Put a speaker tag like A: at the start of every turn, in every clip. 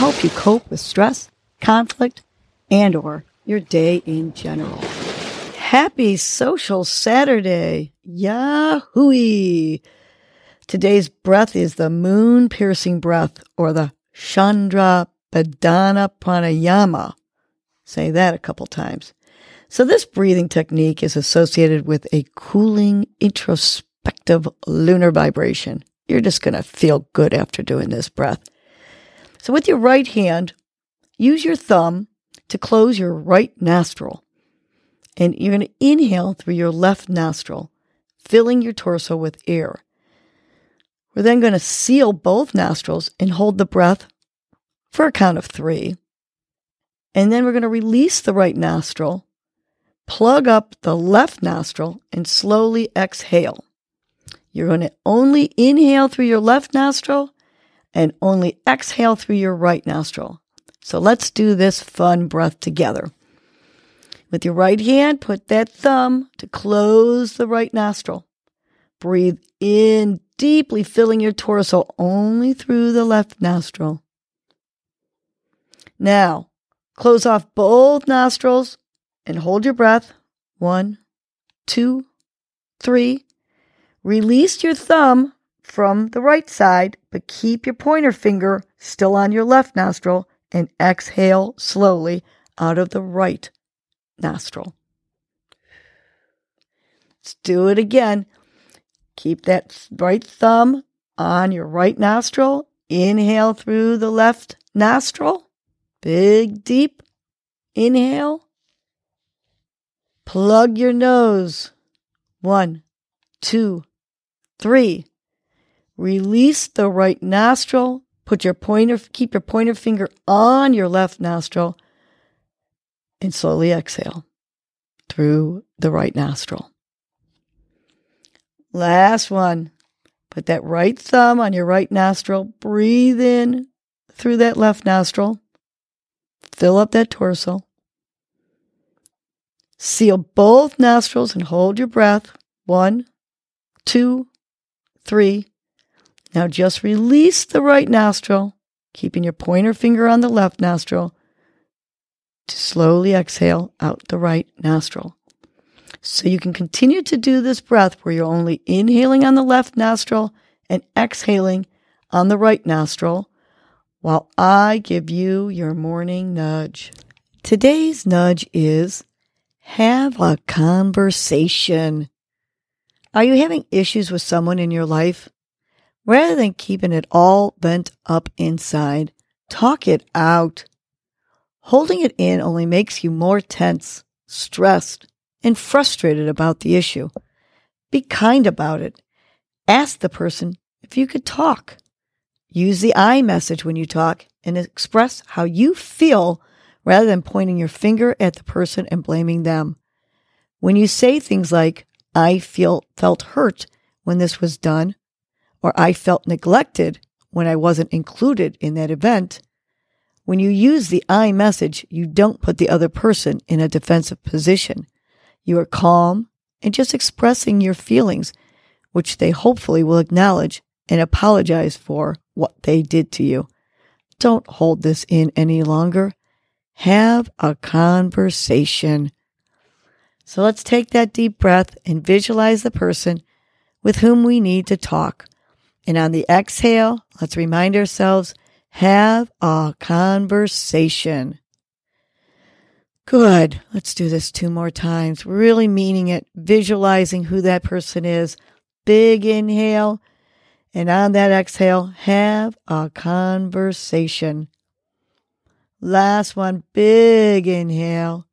A: help you cope with stress, conflict, and or your day in general. Happy Social Saturday! Yahoo! Today's breath is the moon piercing breath or the Chandra Bhedana Pranayama. Say that a couple times. So this breathing technique is associated with a cooling, introspective lunar vibration. You're just going to feel good after doing this breath. So with your right hand, use your thumb to close your right nostril. And you're going to inhale through your left nostril, filling your torso with air. We're then going to seal both nostrils and hold the breath for a count of three. And then we're going to release the right nostril, plug up the left nostril, and slowly exhale. You're going to only inhale through your left nostril and only exhale through your right nostril. So let's do this fun breath together. With your right hand, put that thumb to close the right nostril. Breathe in deeply, filling your torso only through the left nostril. Now, close off both nostrils and hold your breath. One, two, three. Release your thumb from the right side, but keep your pointer finger still on your left nostril and exhale slowly out of the right nostril. Let's do it again. Keep that right thumb on your right nostril. Inhale through the left nostril. Big, deep inhale. Plug your nose. One, two, three. Release the right nostril. Put your pointer, keep your pointer finger on your left nostril and slowly exhale through the right nostril. Last one. Put that right thumb on your right nostril. Breathe in through that left nostril. Fill up that torso. Seal both nostrils and hold your breath. One, two, three. Now just release the right nostril, keeping your pointer finger on the left nostril to slowly exhale out the right nostril. So you can continue to do this breath where you're only inhaling on the left nostril and exhaling on the right nostril while I give you your morning nudge. Today's nudge is have a conversation. Are you having issues with someone in your life? Rather than keeping it all bent up inside, talk it out. Holding it in only makes you more tense, stressed, and frustrated about the issue. Be kind about it. Ask the person if you could talk. Use the I message when you talk and express how you feel rather than pointing your finger at the person and blaming them. When you say things like, I feel felt hurt when this was done, or I felt neglected when I wasn't included in that event, when you use the I message, you don't put the other person in a defensive position. You are calm and just expressing your feelings, which they hopefully will acknowledge and apologize for what they did to you. Don't hold this in any longer. Have a conversation. So let's take that deep breath and visualize the person with whom we need to talk. And on the exhale, let's remind ourselves, have a conversation. Good. Let's do this two more times. Really meaning it, visualizing who that person is. Big inhale. And on that exhale, have a conversation. Last one, big inhale.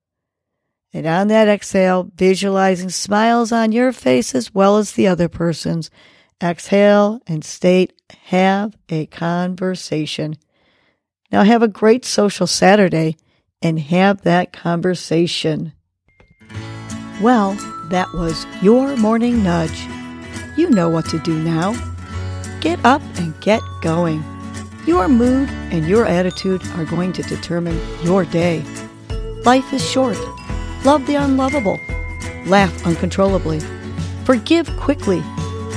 A: And on that exhale, visualizing smiles on your face as well as the other person's. Exhale and state, have a conversation. Now have a great social Saturday and have that conversation. Well, that was your morning nudge. You know what to do now. Get up and get going. Your mood and your attitude are going to determine your day. Life is short. Love the unlovable. Laugh uncontrollably. Forgive quickly.